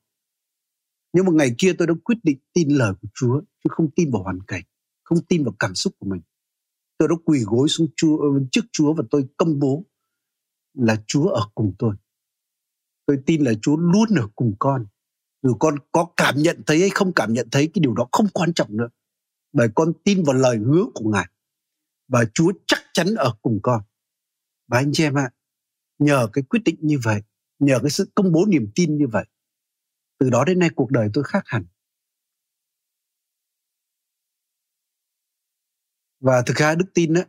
Nhưng một ngày kia tôi đã quyết định tin lời của Chúa chứ không tin vào hoàn cảnh, không tin vào cảm xúc của mình. Tôi đã quỳ gối xuống Chúa ờ, trước Chúa và tôi công bố là Chúa ở cùng tôi. Tôi tin là Chúa luôn ở cùng con. Dù con có cảm nhận thấy hay không cảm nhận thấy cái điều đó không quan trọng nữa. Bởi con tin vào lời hứa của Ngài. Và Chúa chắc chắn ở cùng con. Và anh chị em ạ, nhờ cái quyết định như vậy, nhờ cái sự công bố niềm tin như vậy, từ đó đến nay cuộc đời tôi khác hẳn và thực ra đức tin đó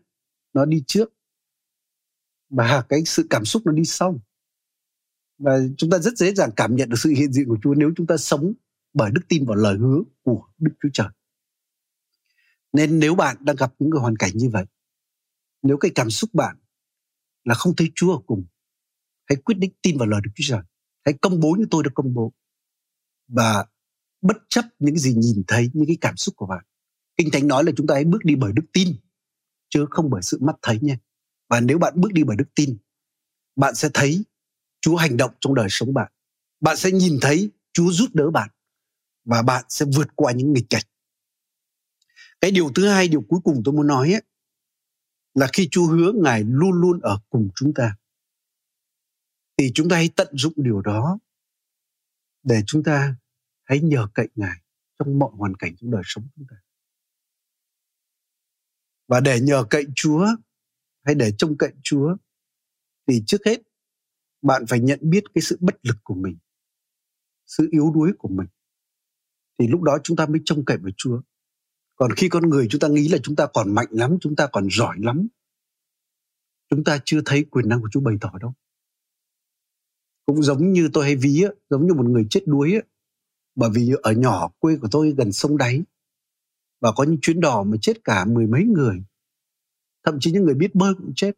nó đi trước và cái sự cảm xúc nó đi sau và chúng ta rất dễ dàng cảm nhận được sự hiện diện của Chúa nếu chúng ta sống bởi đức tin vào lời hứa của Đức Chúa Trời. Nên nếu bạn đang gặp những cái hoàn cảnh như vậy, nếu cái cảm xúc bạn là không thấy Chúa ở cùng, hãy quyết định tin vào lời Đức Chúa Trời. Hãy công bố như tôi đã công bố và bất chấp những gì nhìn thấy những cái cảm xúc của bạn. Kinh thánh nói là chúng ta hãy bước đi bởi đức tin chứ không bởi sự mắt thấy nha và nếu bạn bước đi bởi đức tin bạn sẽ thấy chúa hành động trong đời sống bạn. Bạn sẽ nhìn thấy chúa giúp đỡ bạn và bạn sẽ vượt qua những nghịch cảnh. Cái điều thứ hai điều cuối cùng tôi muốn nói ấy, là khi chúa hứa ngài luôn luôn ở cùng chúng ta thì chúng ta hãy tận dụng điều đó để chúng ta hãy nhờ cậy Ngài trong mọi hoàn cảnh trong đời sống chúng ta. Và để nhờ cậy Chúa hay để trông cậy Chúa thì trước hết bạn phải nhận biết cái sự bất lực của mình, sự yếu đuối của mình. Thì lúc đó chúng ta mới trông cậy vào Chúa. Còn khi con người chúng ta nghĩ là chúng ta còn mạnh lắm, chúng ta còn giỏi lắm, chúng ta chưa thấy quyền năng của Chúa bày tỏ đâu. Cũng giống như tôi hay ví, giống như một người chết đuối bởi vì ở nhỏ quê của tôi gần sông đáy. Và có những chuyến đò mà chết cả mười mấy người. Thậm chí những người biết bơi cũng chết.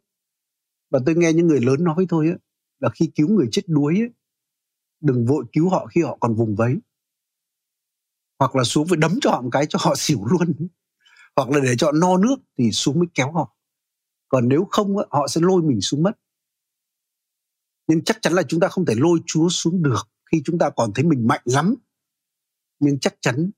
Và tôi nghe những người lớn nói với tôi á là khi cứu người chết đuối ấy, đừng vội cứu họ khi họ còn vùng vấy hoặc là xuống phải đấm cho họ một cái cho họ xỉu luôn. Hoặc là để cho họ no nước thì xuống mới kéo họ. Còn nếu không họ sẽ lôi mình xuống mất nhưng chắc chắn là chúng ta không thể lôi chúa xuống được khi chúng ta còn thấy mình mạnh lắm. Nhưng chắc chắn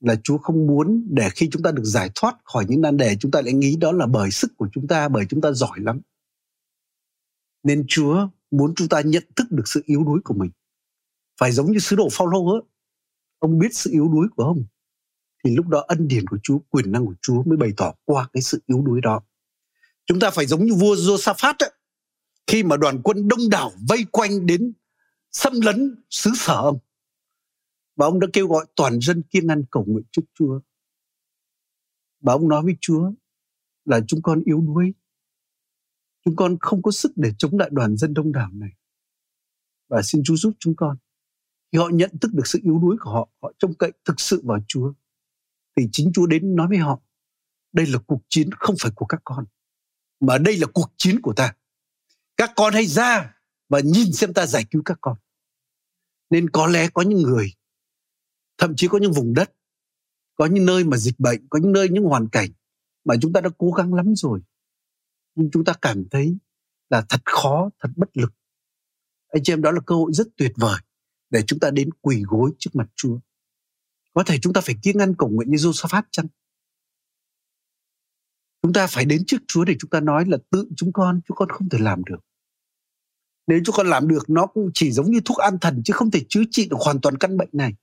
là Chúa không muốn để khi chúng ta được giải thoát khỏi những nan đề chúng ta lại nghĩ đó là bởi sức của chúng ta bởi chúng ta giỏi lắm. Nên Chúa muốn chúng ta nhận thức được sự yếu đuối của mình. Phải giống như sứ đồ Phaolô á ông biết sự yếu đuối của ông. Thì lúc đó ân điển của Chúa quyền năng của Chúa mới bày tỏ qua cái sự yếu đuối đó. Chúng ta phải giống như vua Josaphat ấy, khi mà đoàn quân đông đảo vây quanh đến xâm lấn xứ sở ông và ông đã kêu gọi toàn dân kiêng ăn cầu nguyện trước Chúa. Và ông nói với Chúa là chúng con yếu đuối. Chúng con không có sức để chống lại đoàn dân đông đảo này. Và xin Chúa giúp chúng con. Khi họ nhận thức được sự yếu đuối của họ, họ trông cậy thực sự vào Chúa. Thì chính Chúa đến nói với họ, đây là cuộc chiến không phải của các con, mà đây là cuộc chiến của ta. Các con hãy ra và nhìn xem ta giải cứu các con. Nên có lẽ có những người, thậm chí có những vùng đất, có những nơi mà dịch bệnh, có những nơi, những hoàn cảnh mà chúng ta đã cố gắng lắm rồi, nhưng chúng ta cảm thấy là thật khó, thật bất lực. Anh chị em, đó là cơ hội rất tuyệt vời để chúng ta đến quỳ gối trước mặt Chúa. Có thể chúng ta phải kiêng ăn cầu nguyện như Josaphat chăng? Chúng ta phải đến trước Chúa để chúng ta nói là tự chúng con chúng con không thể làm được nếu chúng con làm được, nó cũng chỉ giống như thuốc an thần chứ không thể chữa trị được hoàn toàn căn bệnh này.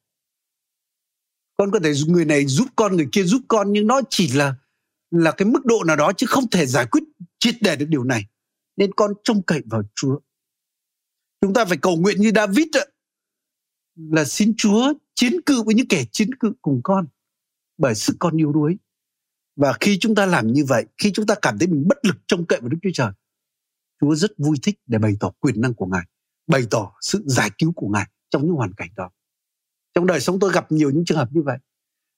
Con có thể người này giúp con, người kia giúp con, nhưng nó chỉ là là cái mức độ nào đó chứ không thể giải quyết, triệt để được điều này. Nên con trông cậy vào Chúa. Chúng ta phải cầu nguyện như David ạ. Là xin Chúa chiến cự với những kẻ chiến cự cùng con bởi sự con yếu đuối. Và khi chúng ta làm như vậy, khi chúng ta cảm thấy mình bất lực trông cậy vào Đức Chúa Trời Chúa rất vui thích để bày tỏ quyền năng của Ngài bày tỏ sự giải cứu của Ngài trong những hoàn cảnh đó. Trong đời sống tôi gặp nhiều những trường hợp như vậy.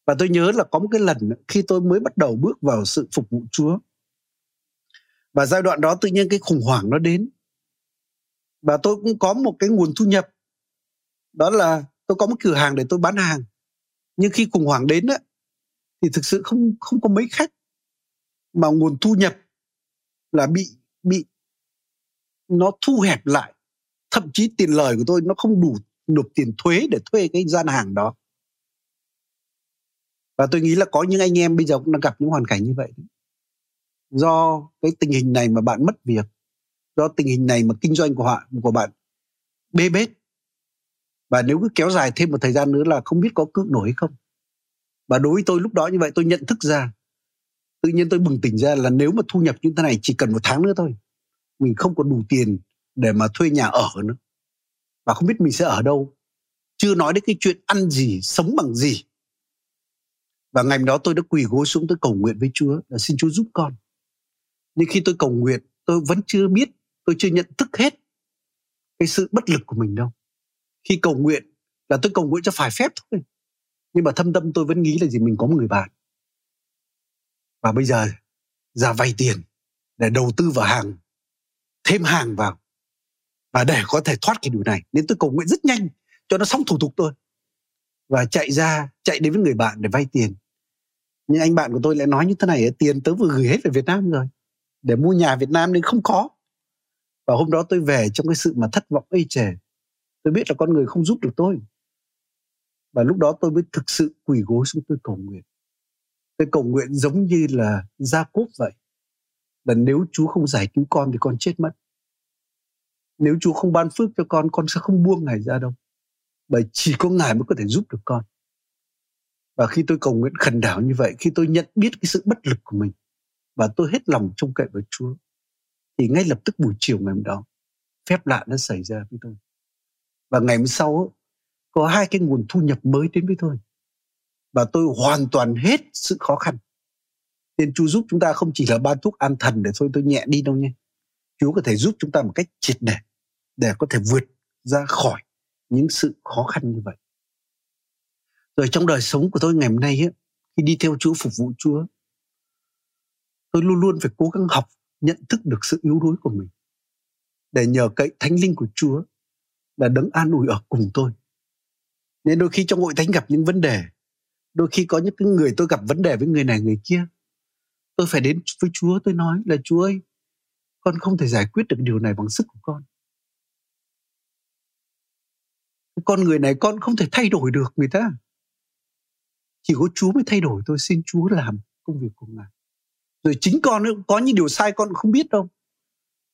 Và tôi nhớ là có một cái lần khi tôi mới bắt đầu bước vào sự phục vụ Chúa. Và giai đoạn đó tự nhiên cái khủng hoảng nó đến. Và tôi cũng có một cái nguồn thu nhập. Đó là tôi có một cửa hàng để tôi bán hàng. Nhưng khi khủng hoảng đến á, thì thực sự không không có mấy khách. Mà nguồn thu nhập là bị bị nó thu hẹp lại. Thậm chí tiền lời của tôi nó không đủ nộp tiền thuế để thuê cái gian hàng đó. Và tôi nghĩ là có những anh em bây giờ cũng đang gặp những hoàn cảnh như vậy. Do cái tình hình này mà bạn mất việc, do tình hình này mà kinh doanh của họ, của bạn bê bết. Và nếu cứ kéo dài thêm một thời gian nữa là không biết có cước nổi hay không. Và đối với tôi lúc đó như vậy, tôi nhận thức ra, tự nhiên tôi bừng tỉnh ra là nếu mà thu nhập như thế này chỉ cần một tháng nữa thôi mình không có đủ tiền để mà thuê nhà ở nữa. Và không biết mình sẽ ở đâu. Chưa nói đến cái chuyện ăn gì, sống bằng gì. Và ngày đó tôi đã quỳ gối xuống tôi cầu nguyện với Chúa là xin Chúa giúp con. Nhưng khi tôi cầu nguyện, tôi vẫn chưa biết, tôi chưa nhận thức hết cái sự bất lực của mình đâu. Khi cầu nguyện là tôi cầu nguyện cho phải phép thôi. Nhưng mà thâm tâm tôi vẫn nghĩ là gì? Mình có một người bạn. Và bây giờ, ra vay tiền để đầu tư vào hàng thêm hàng vào và để có thể thoát cái điều này. Nên tôi cầu nguyện rất nhanh cho nó xong thủ tục thôi và chạy ra, chạy đến với người bạn để vay tiền. Nhưng anh bạn của tôi lại nói như thế này tiền tớ vừa gửi hết về Việt Nam rồi. Để mua nhà Việt Nam nên không có. Và hôm đó tôi về trong cái sự mà thất vọng ê chề. Tôi biết là con người không giúp được tôi. Và lúc đó tôi mới thực sự quỳ gối xuống tôi cầu nguyện. Tôi cầu nguyện giống như là gia cốp vậy là nếu Chúa không giải cứu con thì con chết mất. Nếu Chúa không ban phước cho con con sẽ không buông Ngài ra đâu. Bởi chỉ có Ngài mới có thể giúp được con. Và khi tôi cầu nguyện khẩn đảo như vậy, khi tôi nhận biết cái sự bất lực của mình, và tôi hết lòng trông cậy vào Chúa, thì ngay lập tức buổi chiều ngày hôm đó, phép lạ đã xảy ra với tôi. Và ngày hôm sau, có hai cái nguồn thu nhập mới đến với tôi. Và tôi hoàn toàn hết sự khó khăn nên Chúa giúp chúng ta không chỉ là ban thuốc an thần để thôi tôi nhẹ đi đâu nhé. Chúa có thể giúp chúng ta một cách triệt để để có thể vượt ra khỏi những sự khó khăn như vậy. Rồi trong đời sống của tôi ngày hôm nay ấy, khi đi theo Chúa phục vụ Chúa tôi luôn luôn phải cố gắng học nhận thức được sự yếu đuối của mình để nhờ cậy thánh linh của Chúa là đấng an ủi ở cùng tôi. Nên đôi khi trong hội thánh gặp những vấn đề đôi khi có những cái người tôi gặp vấn đề với người này người kia tôi phải đến với Chúa, tôi nói là, Chúa ơi, con không thể giải quyết được điều này bằng sức của con. Con người này con không thể thay đổi được người ta. Chỉ có Chúa mới thay đổi. Tôi xin Chúa làm công việc của ngài. Rồi chính con nữa có những điều sai con không biết đâu.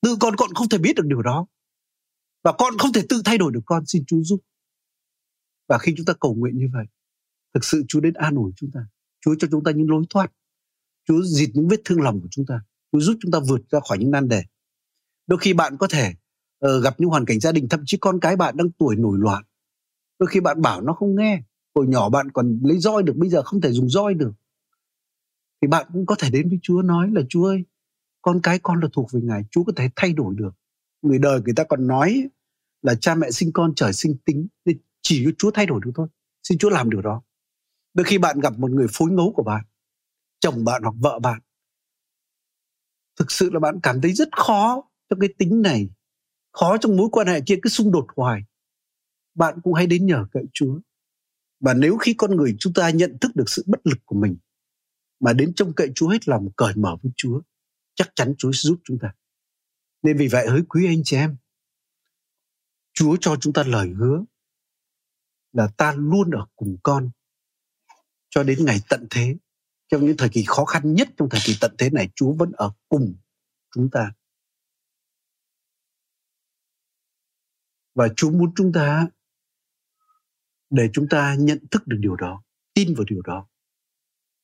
Tự con con không thể biết được điều đó. Và con không thể tự thay đổi được. Con xin Chúa giúp. Và khi chúng ta cầu nguyện như vậy, thực sự Chúa đến an ủi chúng ta. Chúa cho chúng ta những lối thoát. Chúa dịt những vết thương lòng của chúng ta Chúa giúp chúng ta vượt ra khỏi những nan đề. Đôi khi bạn có thể uh, gặp những hoàn cảnh gia đình thậm chí con cái bạn đang tuổi nổi loạn. Đôi khi bạn bảo nó không nghe hồi nhỏ bạn còn lấy roi được bây giờ không thể dùng roi được. Thì bạn cũng có thể đến với Chúa nói là Chúa ơi con cái con là thuộc về Ngài Chúa có thể thay đổi được. Người đời người ta còn nói là cha mẹ sinh con trời sinh tính nên chỉ có Chúa thay đổi được thôi xin Chúa làm điều đó. Đôi khi bạn gặp một người phối ngấu của bạn chồng bạn hoặc vợ bạn thực sự là bạn cảm thấy rất khó trong cái tính này khó trong mối quan hệ kia cứ xung đột hoài bạn cũng hãy đến nhờ cậy Chúa và nếu khi con người chúng ta nhận thức được sự bất lực của mình mà đến trông cậy Chúa hết lòng cởi mở với Chúa, chắc chắn Chúa sẽ giúp chúng ta. Nên vì vậy hỡi quý anh chị em, Chúa cho chúng ta lời hứa là ta luôn ở cùng con cho đến ngày tận thế. Trong những thời kỳ khó khăn nhất trong thời kỳ tận thế này, Chúa vẫn ở cùng chúng ta. Và Chúa muốn chúng ta để chúng ta nhận thức được điều đó, tin vào điều đó.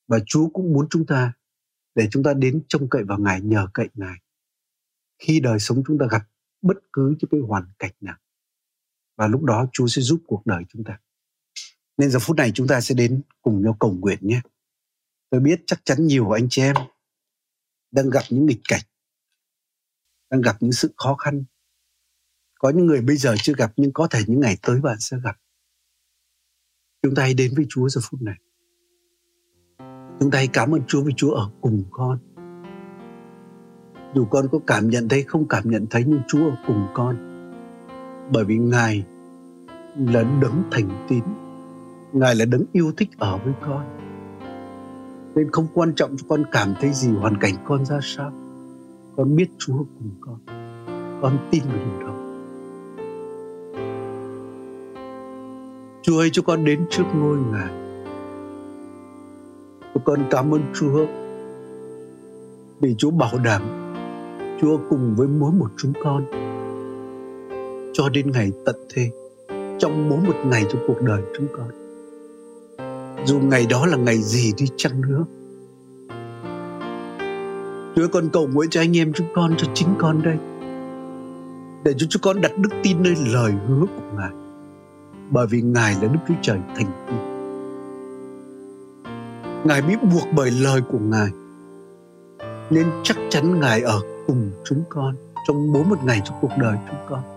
Và Chúa cũng muốn chúng ta để chúng ta đến trông cậy vào Ngài, nhờ cậy Ngài. Khi đời sống chúng ta gặp bất cứ những cái hoàn cảnh nào. Và lúc đó Chúa sẽ giúp cuộc đời chúng ta. Nên giờ phút này chúng ta sẽ đến cùng nhau cầu nguyện nhé. Tôi biết chắc chắn nhiều anh chị em đang gặp những nghịch cảnh, đang gặp những sự khó khăn. Có những người bây giờ chưa gặp nhưng có thể những ngày tới bạn sẽ gặp. Chúng ta hãy đến với Chúa giờ phút này. Chúng ta hãy cảm ơn Chúa vì Chúa ở cùng con. Dù con có cảm nhận thấy không cảm nhận thấy nhưng Chúa ở cùng con. Bởi vì Ngài là đấng thành tín. Ngài là đấng yêu thích ở với con. Nên không quan trọng cho con cảm thấy gì, hoàn cảnh con ra sao. Con biết Chúa cùng con. Con tin vào điều đó. Chúa ơi, cho con đến trước ngôi Ngài. Cho con cảm ơn Chúa vì Chúa bảo đảm Chúa cùng với mỗi một chúng con cho đến ngày tận thế, trong mỗi một ngày trong cuộc đời chúng con dù ngày đó là ngày gì đi chăng nữa Chúa con cầu nguyện cho anh em chúng con, cho chính con đây để cho chúng con đặt đức tin nơi lời hứa của Ngài bởi vì Ngài là Đức Chúa Trời thành tín. Ngài bị buộc bởi lời của Ngài nên chắc chắn Ngài ở cùng chúng con trong bốn một ngày trong cuộc đời chúng con.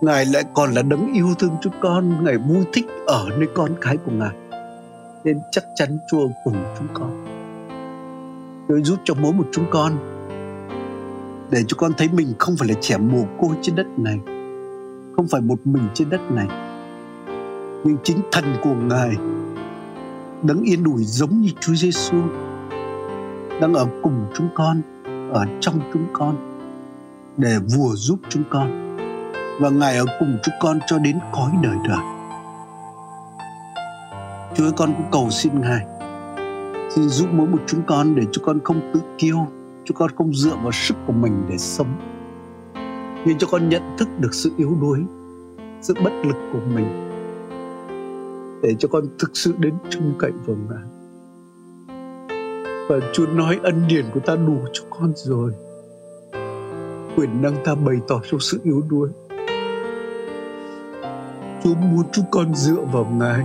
Ngài lại còn là đấng yêu thương chúng con, Ngài vui thích ở nơi con cái của Ngài. Nên chắc chắn Chúa cùng chúng con. Chúa giúp cho mỗi một chúng con để chúng con thấy mình không phải là trẻ mồ côi trên đất này không phải một mình trên đất này nhưng chính thần của ngài đấng yên ủi giống như Chúa Giêsu đang ở cùng chúng con ở trong chúng con để vùa giúp chúng con và ngài ở cùng chúng con cho đến cõi đời đời. Chúa con cũng cầu xin ngài. Xin giúp mỗi một chúng con để chúng con không tự kiêu chúng con không dựa vào sức của mình để sống. Nhưng cho con nhận thức được sự yếu đuối, sự bất lực của mình, để cho con thực sự đến trông cậy vào ngài. Và Chúa nói ân điển của ta đủ cho con rồi. Quyền năng ta bày tỏ trong sự yếu đuối. Chúa muốn chúng con dựa vào Ngài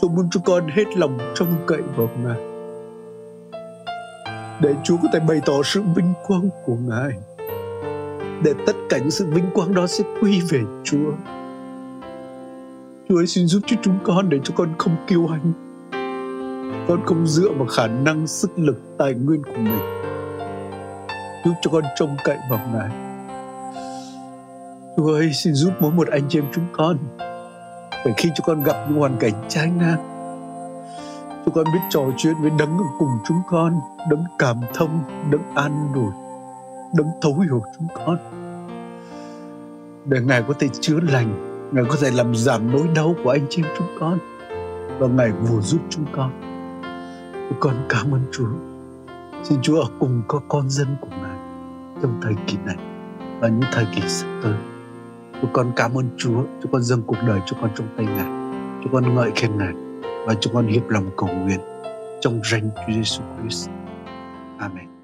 Chúa muốn chúng con hết lòng trông cậy vào Ngài Để Chúa có thể bày tỏ sự vinh quang của Ngài để tất cả những sự vinh quang đó sẽ quy về Chúa. Chúa ơi xin giúp cho chúng con để cho con không kiêu hãnh. Con không dựa vào khả năng, sức lực, tài nguyên của mình. Giúp cho con trông cậy vào Ngài. Chúa ơi xin giúp mỗi một anh chị em chúng con. Để khi chúng con gặp những hoàn cảnh trái ngang, chúng con biết trò chuyện với đấng ở cùng chúng con, đấng cảm thông, đấng an ủi đấng thấu hiểu chúng con. Để ngài có thể chữa lành ngài có thể làm giảm nỗi đau của anh chị em chúng con và ngài vừa giúp chúng con. Chúng con cảm ơn chúa. Xin chúa ở cùng các con dân của ngài trong thời kỳ này và những thời kỳ sắp tới chúng con cảm ơn chúa chúng con dâng cuộc đời chúng con trong tay ngài chúng con ngợi khen ngài và chúng con hiệp lòng cầu nguyện trong danh Chúa Giêsu Christ. Amen.